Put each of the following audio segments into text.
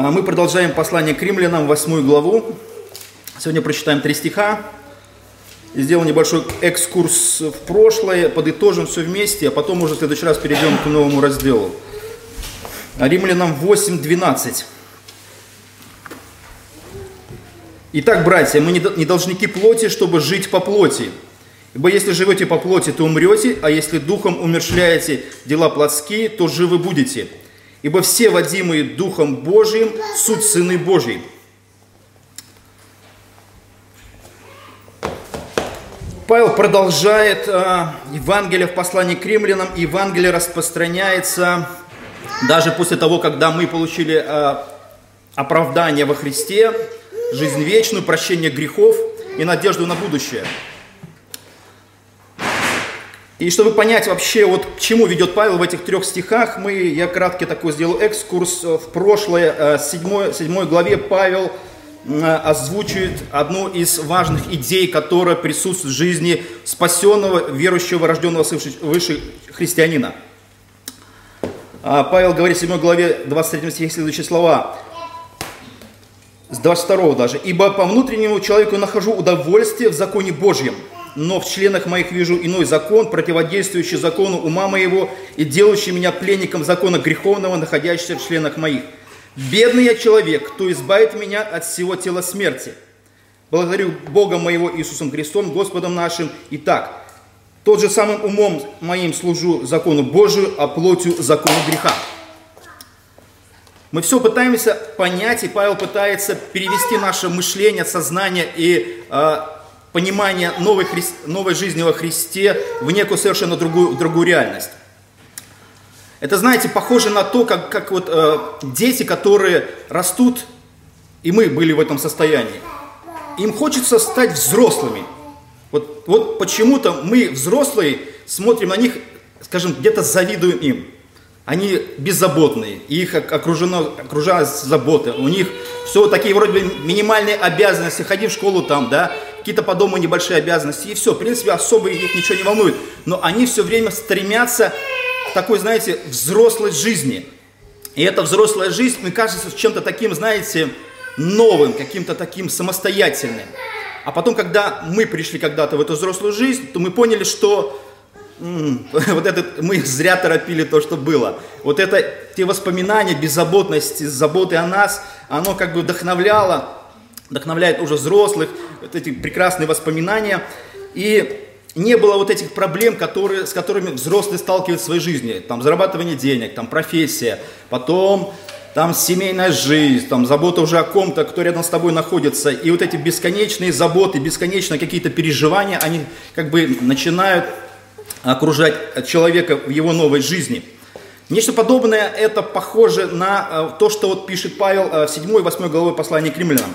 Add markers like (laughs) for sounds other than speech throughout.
А мы продолжаем послание к римлянам, восьмую главу. Сегодня прочитаем три стиха. И сделаем небольшой экскурс в прошлое, подытожим все вместе, а потом уже в следующий раз перейдем к новому разделу. Римлянам 8.12. Итак, братья, мы не должники плоти, чтобы жить по плоти. Ибо если живете по плоти, то умрете, а если духом умершляете дела плотские, то живы будете. Ибо все водимые Духом Божиим суть сыны Божьи. Павел продолжает э, Евангелие в послании к римлянам. Евангелие распространяется даже после того, когда мы получили э, оправдание во Христе, жизнь вечную, прощение грехов и надежду на будущее. И чтобы понять вообще, вот к чему ведет Павел в этих трех стихах, мы, я краткий такой сделал экскурс в прошлое, в седьмой, седьмой главе Павел озвучивает одну из важных идей, которая присутствует в жизни спасенного, верующего, рожденного свыше христианина. А Павел говорит в 7 главе 23 стихе следующие слова, с 22 даже. «Ибо по внутреннему человеку нахожу удовольствие в законе Божьем, но в членах моих вижу иной закон, противодействующий закону ума моего и делающий меня пленником закона греховного, находящегося в членах моих. Бедный я человек, кто избавит меня от всего тела смерти. Благодарю Бога моего Иисусом Христом, Господом нашим. Итак, тот же самым умом моим служу закону Божию, а плотью закону греха. Мы все пытаемся понять, и Павел пытается перевести наше мышление, сознание и э, понимание новой, хри... новой жизни во Христе в некую совершенно другую, другую реальность. Это, знаете, похоже на то, как, как вот э, дети, которые растут, и мы были в этом состоянии. Им хочется стать взрослыми. Вот, вот почему-то мы, взрослые, смотрим на них, скажем, где-то завидуем им. Они беззаботные, их окружено, окружают заботы, у них все такие вроде бы минимальные обязанности, ходи в школу там, да, какие-то по дому небольшие обязанности, и все, в принципе, особо их ничего не волнует. Но они все время стремятся к такой, знаете, взрослой жизни. И эта взрослая жизнь, мне кажется, чем-то таким, знаете, новым, каким-то таким самостоятельным. А потом, когда мы пришли когда-то в эту взрослую жизнь, то мы поняли, что (laughs) вот это мы зря торопили то, что было. Вот это те воспоминания беззаботности, заботы о нас, оно как бы вдохновляло, вдохновляет уже взрослых, вот эти прекрасные воспоминания. И не было вот этих проблем, которые, с которыми взрослые сталкиваются в своей жизни. Там зарабатывание денег, там профессия, потом там семейная жизнь, там забота уже о ком-то, кто рядом с тобой находится. И вот эти бесконечные заботы, бесконечные какие-то переживания, они как бы начинают окружать человека в его новой жизни. Нечто подобное это похоже на э, то, что вот пишет Павел э, в 7 и 8 главе послания к римлянам.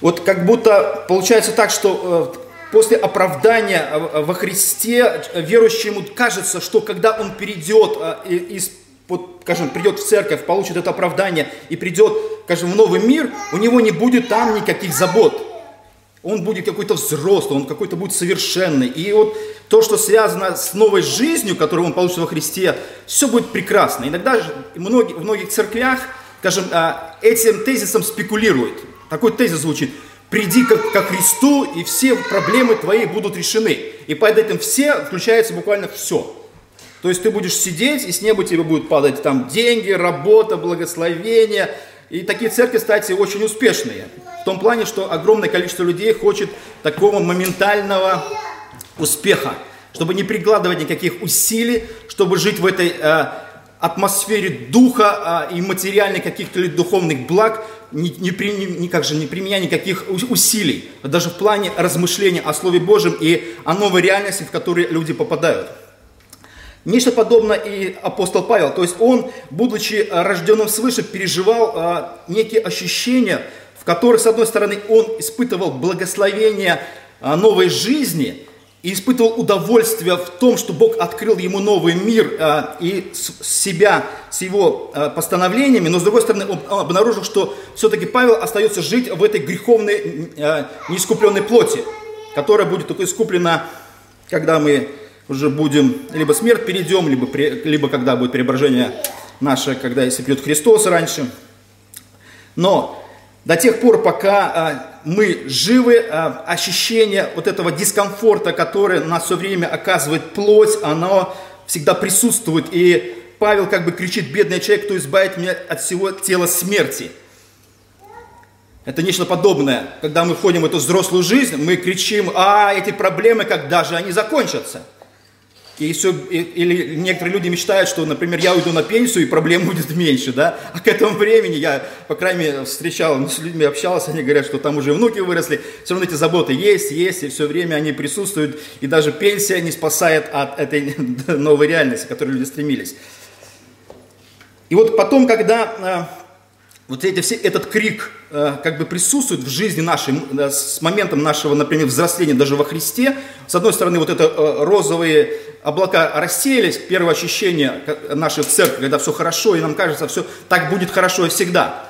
Вот как будто получается так, что э, после оправдания во Христе верующему кажется, что когда он перейдет из вот, скажем, придет в церковь, получит это оправдание и придет, скажем, в новый мир, у него не будет там никаких забот. Он будет какой-то взрослый, он какой-то будет совершенный. И вот то, что связано с новой жизнью, которую он получит во Христе, все будет прекрасно. Иногда же в многих церквях, скажем, этим тезисом спекулируют. Такой тезис звучит. Приди как, ко Христу, и все проблемы твои будут решены. И под этим все включается буквально все. То есть ты будешь сидеть, и с неба тебе будут падать там деньги, работа, благословение. И такие церкви, кстати, очень успешные. В том плане, что огромное количество людей хочет такого моментального успеха, чтобы не прикладывать никаких усилий, чтобы жить в этой э, атмосфере духа э, и материальных каких-то духовных благ, не, не, при, никак же не применяя никаких усилий, даже в плане размышления о Слове Божьем и о новой реальности, в которую люди попадают. Нечто подобное и апостол Павел. То есть он, будучи рожденным свыше, переживал а, некие ощущения, в которых, с одной стороны, он испытывал благословение а, новой жизни и испытывал удовольствие в том, что Бог открыл ему новый мир а, и себя с его а, постановлениями, но, с другой стороны, он обнаружил, что все-таки Павел остается жить в этой греховной, неискупленной плоти, которая будет только искуплена, когда мы уже будем, либо смерть перейдем, либо, либо когда будет преображение наша, когда если придет Христос раньше. Но до тех пор, пока а, мы живы, а, ощущение вот этого дискомфорта, которое нас все время оказывает плоть, оно всегда присутствует. И Павел как бы кричит, бедный человек, кто избавит меня от всего тела смерти. Это нечто подобное. Когда мы входим в эту взрослую жизнь, мы кричим, а эти проблемы, когда же они закончатся? И все, или некоторые люди мечтают, что, например, я уйду на пенсию, и проблем (laughs) будет меньше, да? А к этому времени я, по крайней мере, встречал, ну, с людьми общался, они говорят, что там уже внуки выросли, все равно эти заботы есть, есть, и все время они присутствуют, и даже пенсия не спасает от этой (laughs) новой реальности, к которой люди стремились. И вот потом, когда а, вот эти, все, этот крик э, как бы присутствует в жизни нашей, э, с моментом нашего, например, взросления даже во Христе. С одной стороны, вот это э, розовые облака рассеялись, первое ощущение нашей церкви, когда все хорошо, и нам кажется, все так будет хорошо и всегда.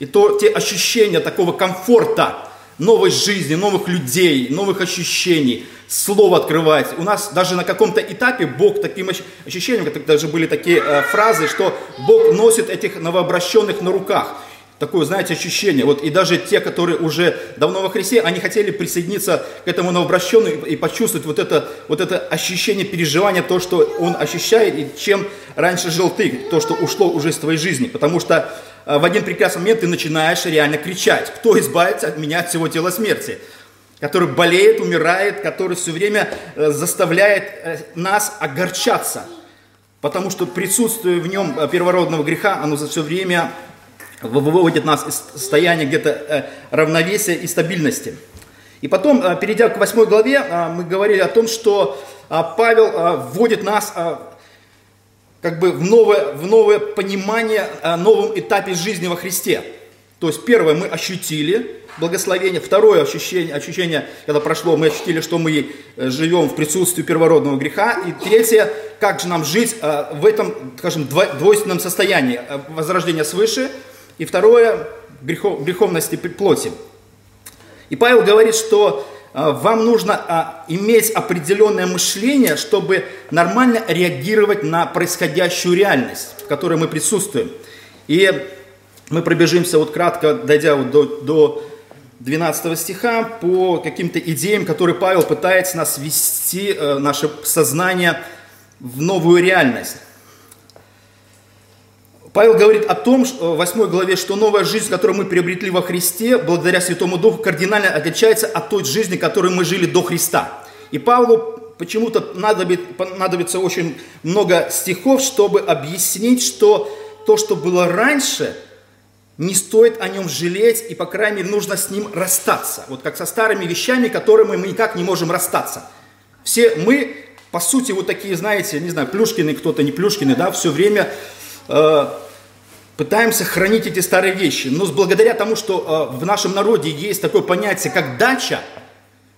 И то те ощущения такого комфорта, новой жизни, новых людей, новых ощущений, слово открывать. У нас даже на каком-то этапе Бог таким ощущением, даже были такие э, фразы, что Бог носит этих новообращенных на руках. Такое, знаете, ощущение. Вот, и даже те, которые уже давно во Христе, они хотели присоединиться к этому новообращенному и почувствовать вот это, вот это ощущение переживания, то, что он ощущает, и чем раньше жил ты, то, что ушло уже из твоей жизни. Потому что э, в один прекрасный момент ты начинаешь реально кричать, кто избавится от меня от всего тела смерти который болеет, умирает, который все время э, заставляет э, нас огорчаться, потому что присутствие в нем э, первородного греха, оно за все время выводит нас из состояния где-то равновесия и стабильности. И потом, перейдя к восьмой главе, мы говорили о том, что Павел вводит нас как бы в новое, в новое понимание о новом этапе жизни во Христе. То есть первое мы ощутили, благословение. Второе ощущение, ощущение, когда прошло, мы ощутили, что мы э, живем в присутствии первородного греха. И третье, как же нам жить э, в этом, скажем, двойственном состоянии э, возрождения свыше. И второе, грехов, греховности плоти. И Павел говорит, что вам нужно иметь определенное мышление, чтобы нормально реагировать на происходящую реальность, в которой мы присутствуем. И мы пробежимся вот кратко, дойдя вот до, до 12 стиха по каким-то идеям, которые Павел пытается нас ввести, э, наше сознание в новую реальность. Павел говорит о том, в 8 главе, что новая жизнь, которую мы приобретли во Христе, благодаря Святому Духу, кардинально отличается от той жизни, которой мы жили до Христа. И Павлу почему-то понадобится очень много стихов, чтобы объяснить, что то, что было раньше – не стоит о нем жалеть, и, по крайней мере, нужно с ним расстаться. Вот как со старыми вещами, которыми мы никак не можем расстаться. Все мы, по сути, вот такие, знаете, не знаю, Плюшкины, кто-то не Плюшкины, да, все время э, пытаемся хранить эти старые вещи. Но благодаря тому, что э, в нашем народе есть такое понятие, как дача,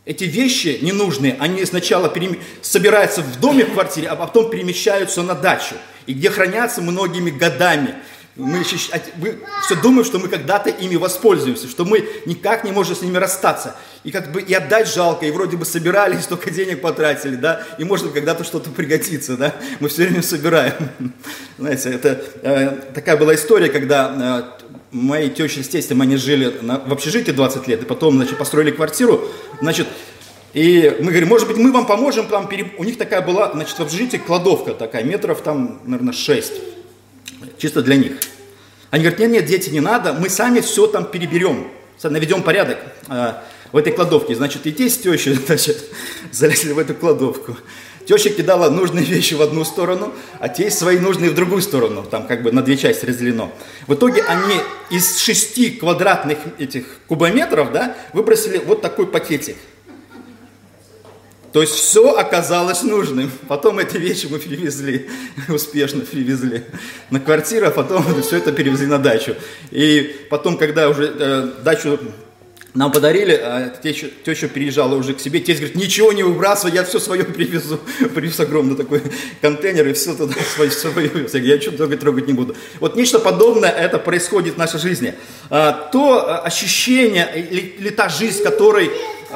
эти вещи ненужные, они сначала перем... собираются в доме, в квартире, а потом перемещаются на дачу, и где хранятся многими годами. Мы, еще, мы все думаем, что мы когда-то ими воспользуемся, что мы никак не можем с ними расстаться. И как бы и отдать жалко, и вроде бы собирались, (laughs) столько денег потратили, да, и может когда-то что-то пригодится, да. Мы все время собираем. (laughs) Знаете, это э, такая была история, когда э, мои тещи с тестем, они жили на, в общежитии 20 лет, и потом, значит, построили квартиру, значит, и мы говорим, может быть, мы вам поможем, там, пере... у них такая была, значит, в общежитии кладовка такая, метров там, наверное, 6 чисто для них. Они говорят, нет, нет, дети, не надо, мы сами все там переберем, наведем порядок э, в этой кладовке. Значит, и те с тещей значит, залезли в эту кладовку. Теща кидала нужные вещи в одну сторону, а те свои нужные в другую сторону. Там как бы на две части разделено. В итоге они из шести квадратных этих кубометров да, выбросили вот такой пакетик. То есть все оказалось нужным. Потом эти вещи мы привезли, (laughs) успешно привезли на квартиру, а потом (laughs) все это перевезли на дачу. И потом, когда уже э, дачу нам подарили, а теща, теща переезжала уже к себе, тесть говорит, ничего не выбрасывай, я все свое привезу. (laughs) Привез огромный такой контейнер и все туда свое, свое Я говорю, я что трогать, трогать не буду. Вот нечто подобное это происходит в нашей жизни. А, то ощущение или, или та жизнь, которой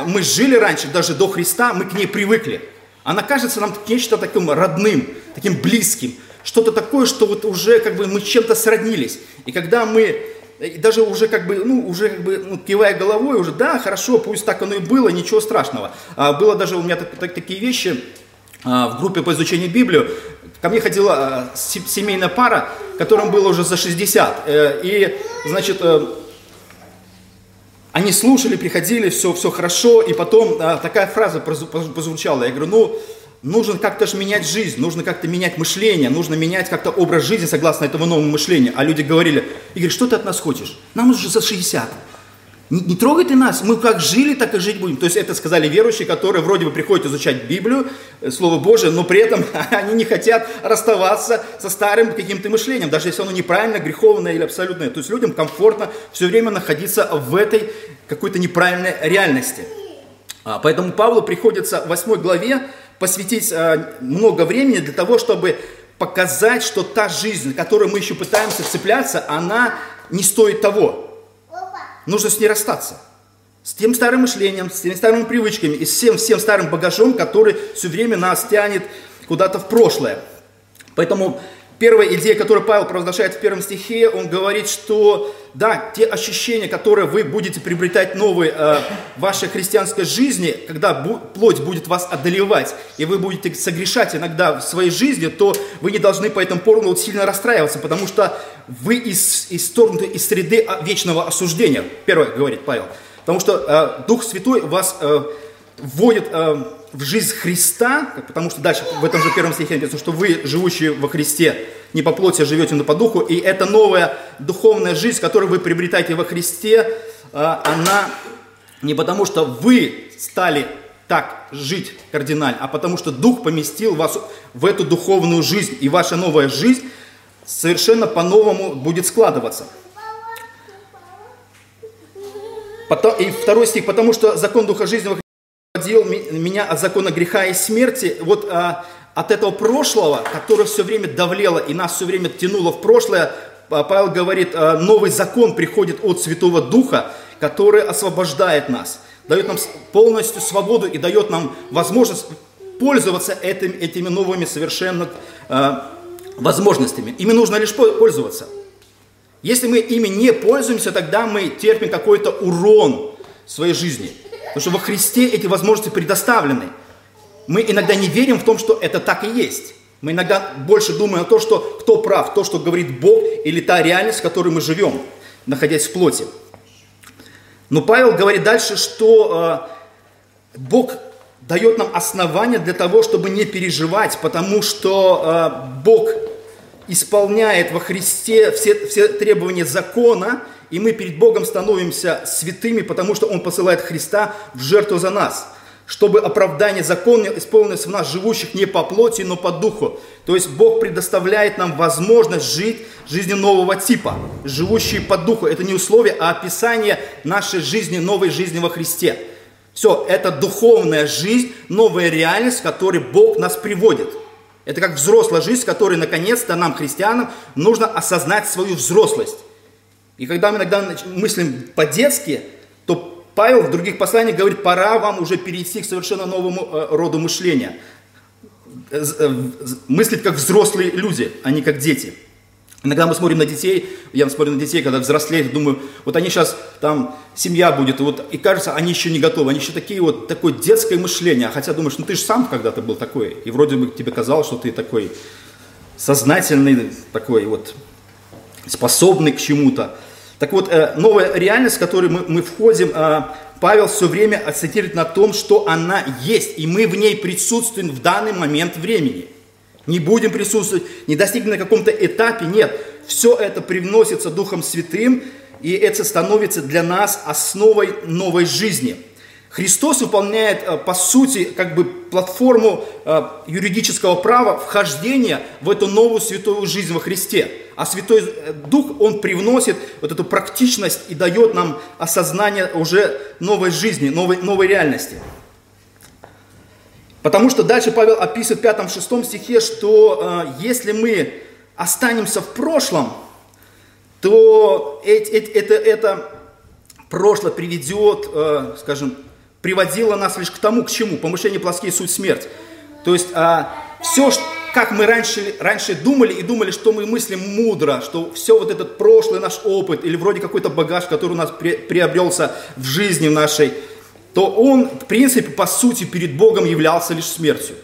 мы жили раньше, даже до Христа, мы к ней привыкли. Она кажется нам нечто таким родным, таким близким. что-то такое, что вот уже как бы мы чем-то сроднились. И когда мы и даже уже как бы, ну, уже как бы, ну, кивая головой, уже, да, хорошо, пусть так оно и было, ничего страшного. А, было даже у меня так, так, такие вещи а, в группе по изучению Библии. Ко мне ходила а, семейная пара, которым было уже за 60. Э, и, значит, э, они слушали, приходили, все, все хорошо, и потом а, такая фраза прозвучала. Я говорю, ну, нужно как-то же менять жизнь, нужно как-то менять мышление, нужно менять как-то образ жизни согласно этому новому мышлению. А люди говорили, Игорь, что ты от нас хочешь? Нам уже за 60. Не, не трогай нас, мы как жили, так и жить будем. То есть это сказали верующие, которые вроде бы приходят изучать Библию, э, Слово Божие, но при этом (laughs) они не хотят расставаться со старым каким-то мышлением, даже если оно неправильно, греховное или абсолютное. То есть людям комфортно все время находиться в этой какой-то неправильной реальности. А, поэтому Павлу приходится в 8 главе посвятить а, много времени для того, чтобы показать, что та жизнь, которую мы еще пытаемся цепляться, она не стоит того нужно с ней расстаться. С тем старым мышлением, с теми старыми привычками и с всем, всем старым багажом, который все время нас тянет куда-то в прошлое. Поэтому первая идея, которую Павел провозглашает в первом стихе, он говорит, что да, те ощущения, которые вы будете приобретать новые э, в вашей христианской жизни, когда бу- плоть будет вас одолевать, и вы будете согрешать иногда в своей жизни, то вы не должны по этому поводу сильно расстраиваться, потому что вы из, исторгнуты из среды а, вечного осуждения. Первое, говорит Павел. Потому что э, Дух Святой вас э, вводит э, в жизнь Христа, потому что дальше в этом же первом стихе написано, что вы, живущие во Христе, не по плоти, живете, но по духу. И эта новая духовная жизнь, которую вы приобретаете во Христе, э, она не потому, что вы стали так жить кардинально, а потому что Дух поместил вас в эту духовную жизнь. И ваша новая жизнь совершенно по-новому будет складываться. И второй стих, потому что закон Духа жизни отделил меня от закона греха и смерти. Вот а, от этого прошлого, которое все время давлело и нас все время тянуло в прошлое, Павел говорит, а, новый закон приходит от Святого Духа, который освобождает нас, дает нам полностью свободу и дает нам возможность пользоваться этим, этими новыми совершенно а, возможностями. Ими нужно лишь пользоваться. Если мы ими не пользуемся, тогда мы терпим какой-то урон в своей жизни. Потому что во Христе эти возможности предоставлены. Мы иногда не верим в том, что это так и есть. Мы иногда больше думаем о том, что кто прав, то, что говорит Бог, или та реальность, в которой мы живем, находясь в плоти. Но Павел говорит дальше, что э, Бог дает нам основания для того, чтобы не переживать, потому что э, Бог исполняет во Христе все, все требования закона, и мы перед Богом становимся святыми, потому что Он посылает Христа в жертву за нас, чтобы оправдание закона исполнилось в нас, живущих не по плоти, но по духу. То есть Бог предоставляет нам возможность жить жизнью нового типа, живущие по духу. Это не условие, а описание нашей жизни, новой жизни во Христе. Все, это духовная жизнь, новая реальность, в которой Бог нас приводит. Это как взрослая жизнь, в которой наконец-то нам, христианам, нужно осознать свою взрослость. И когда мы иногда мыслим по-детски, то Павел в других посланиях говорит, пора вам уже перейти к совершенно новому э, роду мышления. Э, мыслить как взрослые люди, а не как дети. Иногда мы смотрим на детей, я смотрю на детей, когда взрослеют, думаю, вот они сейчас, там, семья будет, вот, и кажется, они еще не готовы, они еще такие вот, такое детское мышление, а хотя думаешь, ну ты же сам когда-то был такой, и вроде бы тебе казалось, что ты такой сознательный, такой вот способный к чему-то. Так вот, э, новая реальность, в которую мы, мы входим, э, Павел все время акцентирует на том, что она есть, и мы в ней присутствуем в данный момент времени – не будем присутствовать, не достигнем на каком-то этапе, нет. Все это привносится Духом Святым, и это становится для нас основой новой жизни. Христос выполняет, э, по сути, как бы платформу юридического права вхождения в эту новую святую жизнь во Христе. А Святой Дух, Он привносит вот эту практичность и дает нам осознание уже новой жизни, новой, новой реальности. Потому что дальше Павел описывает в 5-6 стихе, что э, если мы останемся в прошлом, то это, это, это прошлое приведет, э, скажем, приводило нас лишь к тому, к чему? Помышление плоские суть смерть. То есть э, все, как мы раньше, раньше думали и думали, что мы мыслим мудро, что все вот этот прошлый наш опыт или вроде какой-то багаж, который у нас при, приобрелся в жизни нашей, то он, в принципе, по сути, перед Богом являлся лишь смертью.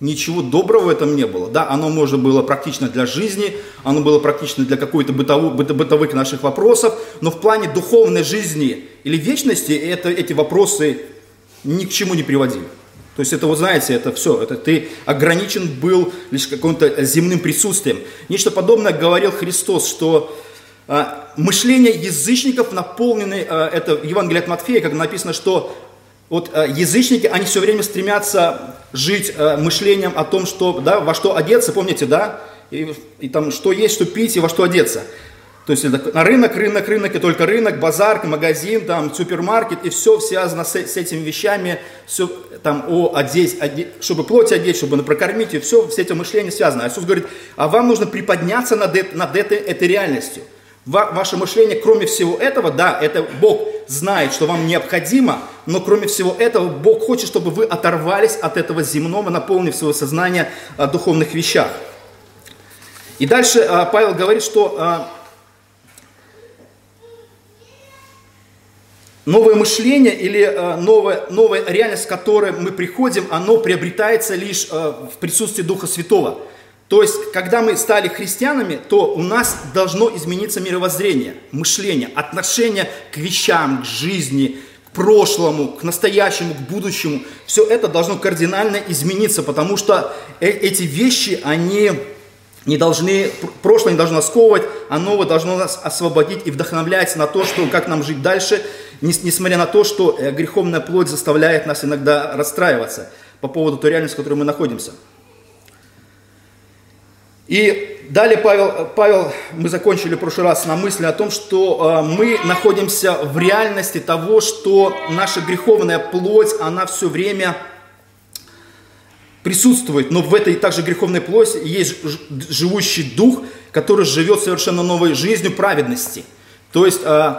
Ничего доброго в этом не было. Да, оно, может, было практично для жизни, оно было практично для какой-то бытовых, бытовых наших вопросов, но в плане духовной жизни или вечности это, эти вопросы ни к чему не приводили. То есть это, вы знаете, это все, это ты ограничен был лишь каким-то земным присутствием. Нечто подобное говорил Христос, что э, мышление язычников наполнено, э, это Евангелие от Матфея, как написано, что вот э, язычники, они все время стремятся жить э, мышлением о том, что, да, во что одеться, помните, да, и, и там что есть, что пить и во что одеться. То есть это рынок, рынок, рынок и только рынок, базар, магазин, там, супермаркет, и все связано с, с этими вещами, все там о одеть, одеть, чтобы плоть одеть, чтобы прокормить, и все, все эти мышления связаны. А Иисус говорит, а вам нужно приподняться над, над этой, этой реальностью. Ва, ваше мышление, кроме всего этого, да, это Бог знает, что вам необходимо, но кроме всего этого, Бог хочет, чтобы вы оторвались от этого земного, наполнив свое сознание о духовных вещах. И дальше а, Павел говорит, что новое мышление или э, новая, новая реальность, к которой мы приходим, оно приобретается лишь э, в присутствии Духа Святого. То есть, когда мы стали христианами, то у нас должно измениться мировоззрение, мышление, отношение к вещам, к жизни, к прошлому, к настоящему, к будущему. Все это должно кардинально измениться, потому что э, эти вещи, они не должны, прошлое не должно сковывать, а новое должно нас освободить и вдохновлять на то, что, как нам жить дальше, несмотря на то, что э, греховная плоть заставляет нас иногда расстраиваться по поводу той реальности, в которой мы находимся. И далее Павел, Павел, мы закончили в прошлый раз на мысли о том, что э, мы находимся в реальности того, что наша греховная плоть, она все время присутствует, но в этой также греховной плоти есть живущий дух, который живет совершенно новой жизнью праведности. То есть э,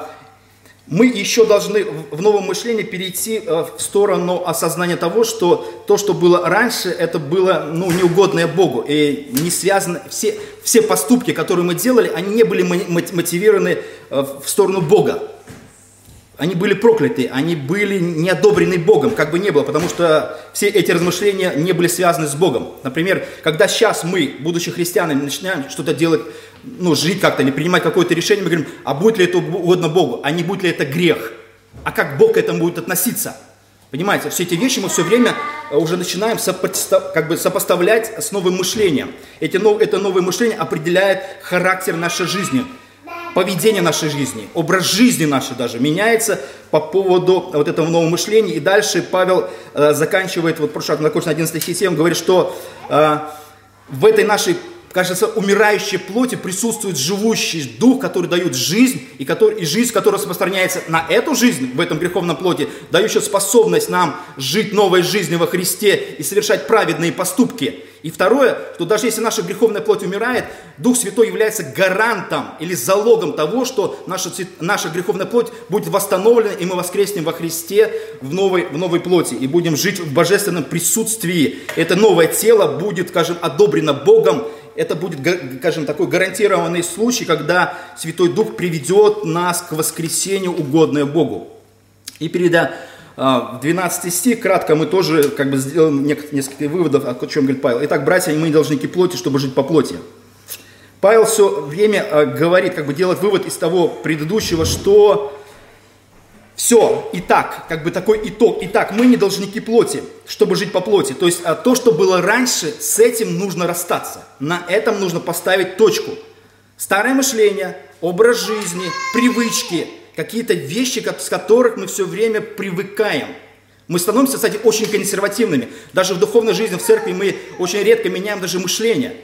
мы еще должны в новом мышлении перейти э, в сторону осознания того, что то, что было раньше, это было ну, неугодное Богу. И не связано, все, все поступки, которые мы делали, они не были мотивированы э, в сторону Бога. Они были прокляты, они были не одобрены Богом, как бы не было, потому что все эти размышления не были связаны с Богом. Например, когда сейчас мы, будучи христианами, начинаем что-то делать ну, жить как-то или принимать какое-то решение, мы говорим, а будет ли это угодно Богу, а не будет ли это грех, а как Бог к этому будет относиться. Понимаете, все эти вещи мы все время э, уже начинаем как бы сопоставлять с новым мышлением. Эти, это новое мышление определяет характер нашей жизни, поведение нашей жизни, образ жизни нашей даже меняется по поводу вот этого нового мышления. И дальше Павел э, заканчивает, вот прошлый на 11 стихе, он говорит, что э, в этой нашей кажется, умирающей плоти присутствует живущий дух, который дает жизнь, и, который, и жизнь, которая распространяется на эту жизнь в этом греховном плоти, дающая способность нам жить новой жизнью во Христе и совершать праведные поступки. И второе, что даже если наша греховная плоть умирает, Дух Святой является гарантом или залогом того, что наша, наша греховная плоть будет восстановлена, и мы воскреснем во Христе в новой, в новой плоти, и будем жить в божественном присутствии. Это новое тело будет, скажем, одобрено Богом, это будет, скажем, такой гарантированный случай, когда Святой Дух приведет нас к воскресению, угодное Богу. И перейдя а, в 12 стих, кратко мы тоже как бы сделаем несколько выводов, о чем говорит Павел. Итак, братья, мы идти плоти, чтобы жить по плоти. Павел все время а, говорит, как бы делает вывод из того предыдущего, что все, и так, как бы такой итог. Итак, мы не должники плоти, чтобы жить по плоти. То есть а, то, что было раньше, с этим нужно расстаться. На этом нужно поставить точку. Старое мышление, образ жизни, привычки, какие-то вещи, с которых мы все время привыкаем. Мы становимся, кстати, очень консервативными. Даже в духовной жизни, в церкви мы очень редко меняем даже мышление.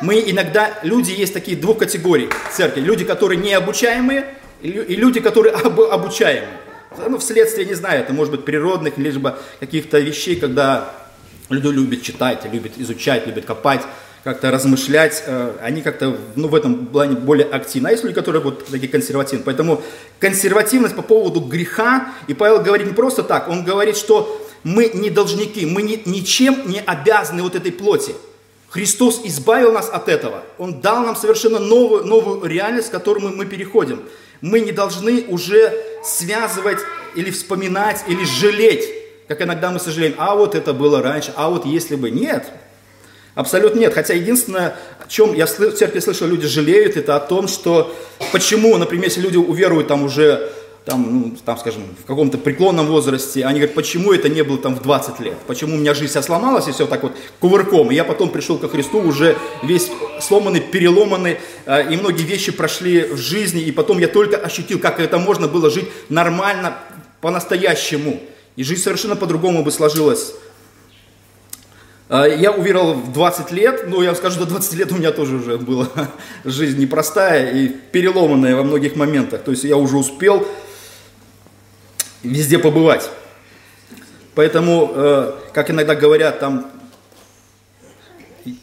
Мы иногда, люди есть такие двух категорий в церкви. Люди, которые не обучаемые, и люди, которые (laughs) об, обучаемые ну, вследствие, не знаю, это может быть природных, либо каких-то вещей, когда люди любят читать, любят изучать, любят копать, как-то размышлять, э, они как-то ну, в этом плане более активны. А есть люди, которые вот такие консервативны. Поэтому консервативность по поводу греха, и Павел говорит не просто так, он говорит, что мы не должники, мы ни, ничем не обязаны вот этой плоти. Христос избавил нас от этого. Он дал нам совершенно новую, новую реальность, к которой мы, мы переходим. Мы не должны уже связывать или вспоминать, или жалеть, как иногда мы сожалеем, а вот это было раньше, а вот если бы. Нет, абсолютно нет. Хотя единственное, о чем я в церкви слышал, люди жалеют, это о том, что почему, например, если люди уверуют там уже там, ну, там, скажем, в каком-то преклонном возрасте, они говорят, почему это не было там в 20 лет, почему у меня жизнь вся сломалась и все так вот кувырком, и я потом пришел ко Христу уже весь сломанный, переломанный, э, и многие вещи прошли в жизни, и потом я только ощутил, как это можно было жить нормально, по-настоящему, и жизнь совершенно по-другому бы сложилась. Э, я уверовал в 20 лет, но я скажу, до 20 лет у меня тоже уже была (laughs) жизнь непростая и переломанная во многих моментах. То есть я уже успел везде побывать. Поэтому, э, как иногда говорят, там,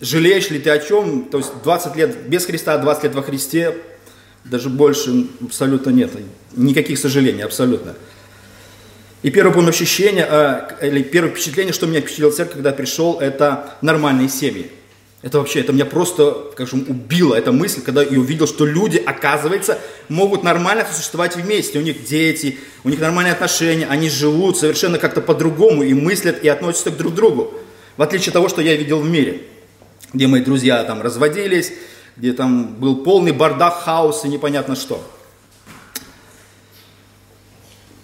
жалеешь ли ты о чем, то есть 20 лет без Христа, 20 лет во Христе, даже больше абсолютно нет, никаких сожалений, абсолютно. И первое помню ощущение, э, или первое впечатление, что меня впечатлило церковь, когда пришел, это нормальные семьи. Это вообще, это меня просто, скажем, убило, эта мысль, когда я увидел, что люди, оказывается, могут нормально существовать вместе. У них дети, у них нормальные отношения, они живут совершенно как-то по-другому и мыслят, и относятся к друг другу. В отличие от того, что я видел в мире, где мои друзья там разводились, где там был полный бардак, хаос и непонятно что.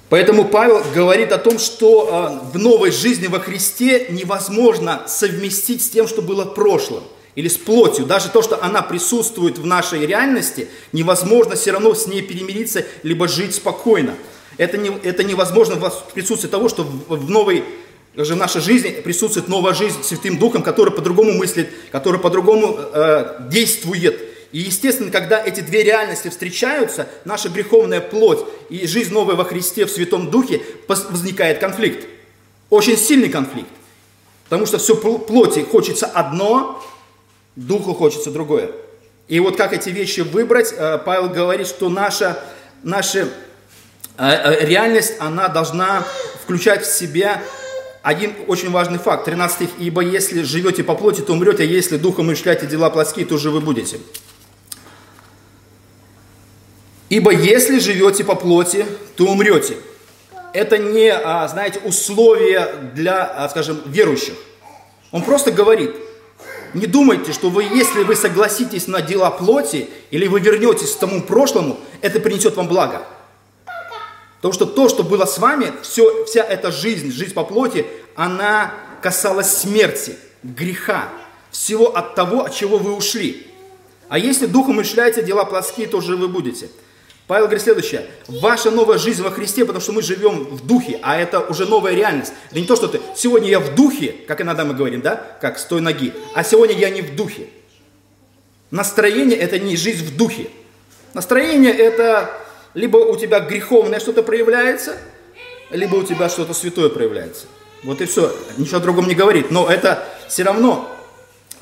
Поэтому Павел говорит о том, что а, в новой жизни во Христе невозможно совместить с тем, что было прошлым или с плотью. Даже то, что она присутствует в нашей реальности, невозможно все равно с ней перемириться, либо жить спокойно. Это, не, это невозможно в присутствии того, что в, в новой же в нашей жизни присутствует новая жизнь Святым Духом, который по-другому мыслит, который по-другому э, действует. И естественно, когда эти две реальности встречаются, наша греховная плоть и жизнь новая во Христе в Святом Духе, возникает конфликт. Очень сильный конфликт. Потому что все плоти хочется одно, духу хочется другое. И вот как эти вещи выбрать, э, Павел говорит, что наша, наша э, э, реальность, она должна включать в себя один очень важный факт. 13 стих. «Ибо если живете по плоти, то умрете, а если духом умышляете дела плотские, то живы будете». Ибо если живете по плоти, то умрете. Это не, а, знаете, условие для, а, скажем, верующих. Он просто говорит, не думайте, что вы, если вы согласитесь на дела плоти, или вы вернетесь к тому прошлому, это принесет вам благо. Потому что то, что было с вами, все, вся эта жизнь, жизнь по плоти, она касалась смерти, греха, всего от того, от чего вы ушли. А если духом мышляете дела плоские, то же вы будете – Павел говорит следующее. Ваша новая жизнь во Христе, потому что мы живем в духе, а это уже новая реальность. Это не то, что ты, сегодня я в духе, как иногда мы говорим, да, как с той ноги, а сегодня я не в духе. Настроение – это не жизнь в духе. Настроение – это либо у тебя греховное что-то проявляется, либо у тебя что-то святое проявляется. Вот и все, ничего другом не говорит. Но это все равно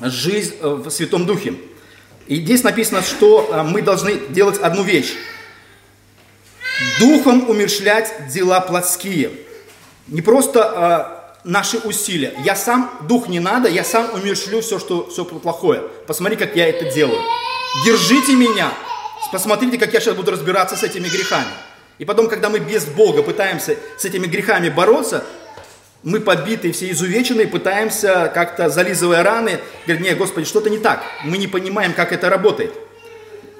жизнь в Святом Духе. И здесь написано, что а, мы должны делать одну вещь духом умершлять дела плотские. Не просто э, наши усилия. Я сам, дух не надо, я сам умершлю все, что все плохое. Посмотри, как я это делаю. Держите меня. Посмотрите, как я сейчас буду разбираться с этими грехами. И потом, когда мы без Бога пытаемся с этими грехами бороться, мы побитые, все изувеченные, пытаемся как-то, зализывая раны, говорить, нет, Господи, что-то не так. Мы не понимаем, как это работает.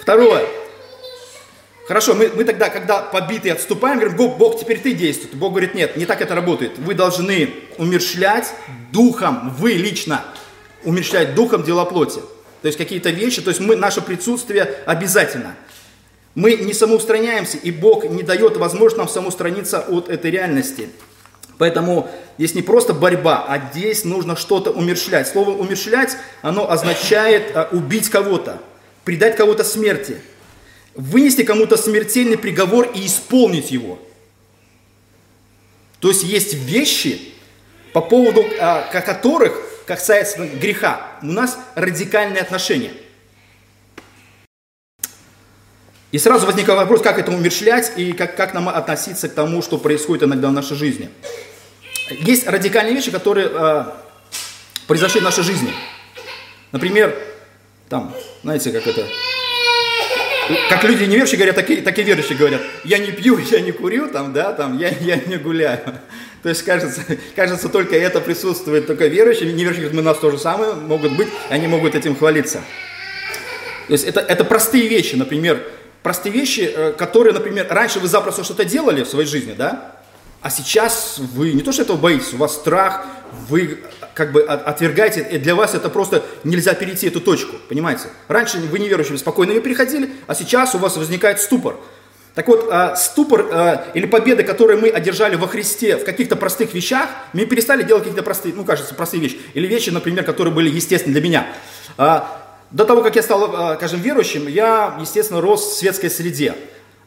Второе. Хорошо, мы, мы тогда, когда побитые отступаем, говорим, Бог, Бог, теперь ты действуй. Бог говорит, нет, не так это работает. Вы должны умершлять духом, вы лично умершлять духом дела плоти. То есть какие-то вещи, то есть мы, наше присутствие обязательно. Мы не самоустраняемся, и Бог не дает возможность нам самоустраниться от этой реальности. Поэтому здесь не просто борьба, а здесь нужно что-то умершлять. Слово умершлять, оно означает а, убить кого-то, предать кого-то смерти – вынести кому-то смертельный приговор и исполнить его. То есть есть вещи, по поводу а, которых касается греха, у нас радикальные отношения. И сразу возникает вопрос, как это умершлять и как, как нам относиться к тому, что происходит иногда в нашей жизни. Есть радикальные вещи, которые э, произошли в нашей жизни. Например, там, знаете, как это, как люди неверующие говорят, такие, такие верующие говорят, я не пью, я не курю, там, да, там, я, я не гуляю. То есть, кажется, кажется, только это присутствует только верующие, неверующие, мы нас то же самое могут быть, они могут этим хвалиться. То есть, это, это простые вещи, например, простые вещи, э, которые, например, раньше вы запросто что-то делали в своей жизни, да, а сейчас вы не то, что этого боитесь, у вас страх, вы как бы отвергаете, и для вас это просто нельзя перейти эту точку, понимаете? Раньше вы неверующими спокойно ее переходили, а сейчас у вас возникает ступор. Так вот, а, ступор а, или победы, которые мы одержали во Христе в каких-то простых вещах, мы перестали делать какие-то простые, ну, кажется, простые вещи. Или вещи, например, которые были естественны для меня. А, до того, как я стал, скажем, верующим, я, естественно, рос в светской среде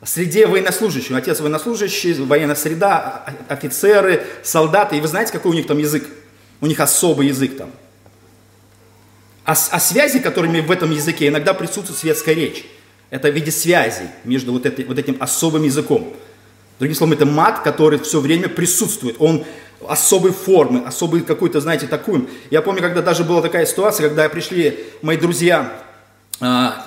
среде военнослужащих. Отец военнослужащий, военная среда, офицеры, солдаты. И вы знаете, какой у них там язык? У них особый язык там. А, а связи, которыми в этом языке иногда присутствует светская речь. Это в виде связей между вот, этой, вот этим особым языком. Другим словом, это мат, который все время присутствует. Он особой формы, особый какой-то, знаете, такой. Я помню, когда даже была такая ситуация, когда пришли мои друзья а,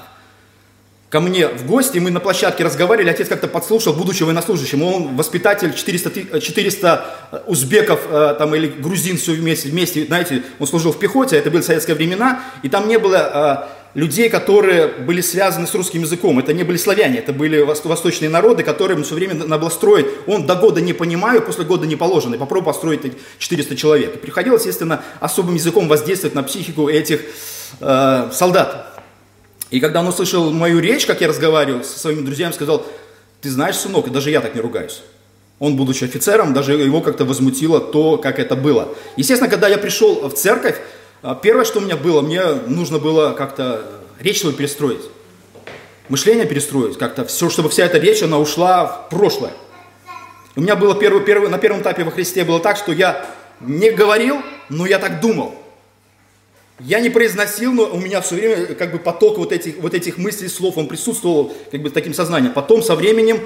ко мне в гости, мы на площадке разговаривали, отец как-то подслушал, будучи военнослужащим, он воспитатель 400, 400 э, узбеков э, там, или грузин все вместе, вместе, знаете, он служил в пехоте, это были советские времена, и там не было э, людей, которые были связаны с русским языком, это не были славяне, это были восточные народы, которые все время надо было строить, он до года не понимаю, после года не положено, попробуй построить 400 человек. И приходилось, естественно, особым языком воздействовать на психику этих э, солдат. И когда он услышал мою речь, как я разговаривал со своими друзьями, сказал, ты знаешь, сынок, и даже я так не ругаюсь. Он, будучи офицером, даже его как-то возмутило то, как это было. Естественно, когда я пришел в церковь, а, первое, что у меня было, мне нужно было как-то речь свою перестроить. Мышление перестроить, как-то все, чтобы вся эта речь, она ушла в прошлое. У меня было первый, первый, на первом этапе во Христе было так, что я не говорил, но я так думал. Я не произносил, но у меня все время как бы поток вот этих, вот этих мыслей, слов, он присутствовал как бы таким сознанием. Потом со временем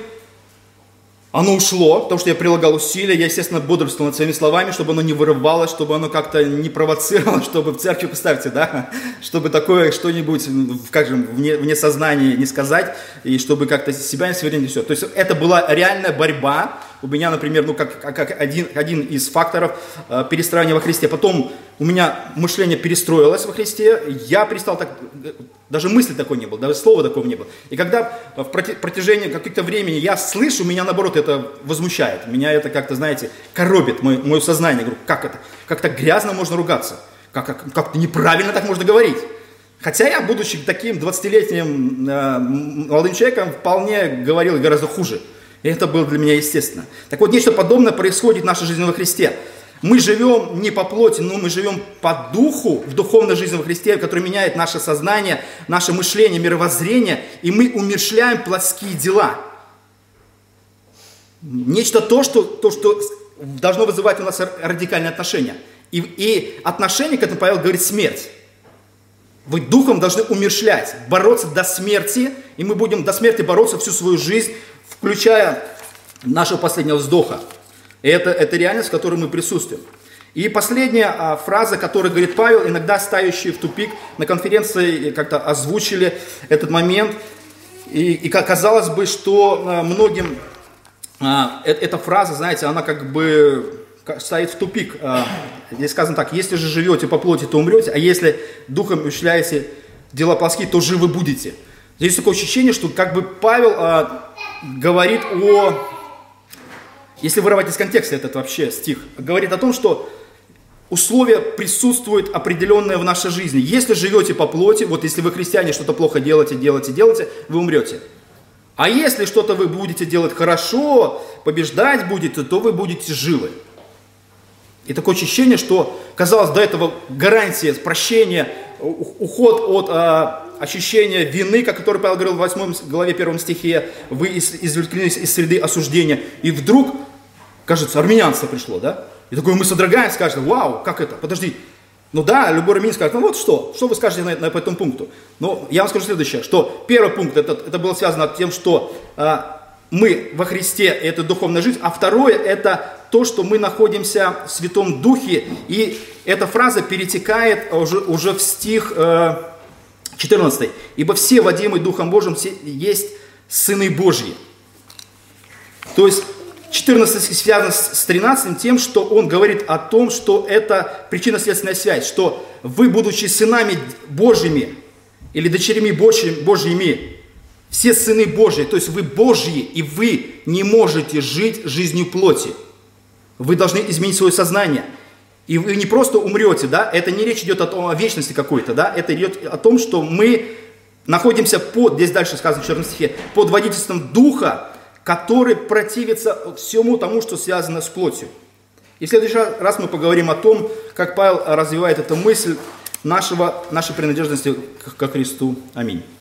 оно ушло, потому что я прилагал усилия, я, естественно, бодрствовал над своими словами, чтобы оно не вырывалось, чтобы оно как-то не провоцировало, (laughs) чтобы в церкви, поставьте, да, чтобы такое что-нибудь, как же, вне, вне сознания не сказать, и чтобы как-то себя не свернуть, все. То есть это была реальная борьба, у меня, например, ну, как, как один, один из факторов э, перестраивания во Христе. Потом у меня мышление перестроилось во Христе, я перестал так, даже мысли такой не было, даже слова такого не было. И когда в протяжении каких-то времени я слышу, меня наоборот это возмущает, меня это как-то, знаете, коробит мое, мое сознание. Я говорю, как это? Как так грязно можно ругаться? Как, как, как неправильно так можно говорить? Хотя я, будучи таким 20-летним э, молодым человеком, вполне говорил гораздо хуже. И это было для меня естественно. Так вот, нечто подобное происходит в нашей жизни во Христе. Мы живем не по плоти, но мы живем по духу, в духовной жизни во Христе, который меняет наше сознание, наше мышление, мировоззрение, и мы умершляем плотские дела. Нечто то, что, то, что должно вызывать у нас радикальное отношение. И, и отношение к этому Павел говорит смерть. Вы духом должны умершлять, бороться до смерти, и мы будем до смерти бороться всю свою жизнь включая нашего последнего вздоха. И это, это реальность, в которой мы присутствуем. И последняя а, фраза, которую говорит Павел, иногда ставящие в тупик, на конференции как-то озвучили этот момент. И, и казалось бы, что а, многим а, э, эта фраза, знаете, она как бы стоит в тупик. А, здесь сказано так, если же живете по плоти, то умрете, а если духом умышляете дела плоские, то живы будете. Здесь такое ощущение, что как бы Павел а, говорит о, если вырывать из контекста этот вообще стих, говорит о том, что условия присутствуют определенные в нашей жизни. Если живете по плоти, вот если вы христиане что-то плохо делаете, делаете, делаете, вы умрете. А если что-то вы будете делать хорошо, побеждать будете, то вы будете живы. И такое ощущение, что, казалось, до этого гарантия прощения, уход от а, ощущение вины, как который Павел говорил в 8 главе 1 стихе, вы извлеклись из среды осуждения, и вдруг, кажется, армянство пришло, да? И такой мы содрогаемся, скажем, вау, как это, подожди, ну да, любой армянин скажет, ну вот что, что вы скажете на, на, по этому пункту? Ну, я вам скажу следующее, что первый пункт, это, это было связано с тем, что а, мы во Христе, это духовная жизнь, а второе, это то, что мы находимся в Святом Духе, и эта фраза перетекает уже, уже в стих э, 14. «Ибо все, водимые Духом Божьим, есть сыны Божьи». То есть 14 стих связан с 13 тем, что он говорит о том, что это причинно-следственная связь, что вы, будучи сынами Божьими или дочерями Божьими, все сыны Божьи, то есть вы Божьи, и вы не можете жить жизнью плоти. Вы должны изменить свое сознание. И вы не просто умрете, да, это не речь идет о, том, о вечности какой-то, да, это идет о том, что мы находимся под, здесь дальше сказано в 14 стихе, под водительством Духа, который противится всему тому, что связано с плотью. И в следующий раз мы поговорим о том, как Павел развивает эту мысль нашего, нашей принадлежности к Христу. Аминь.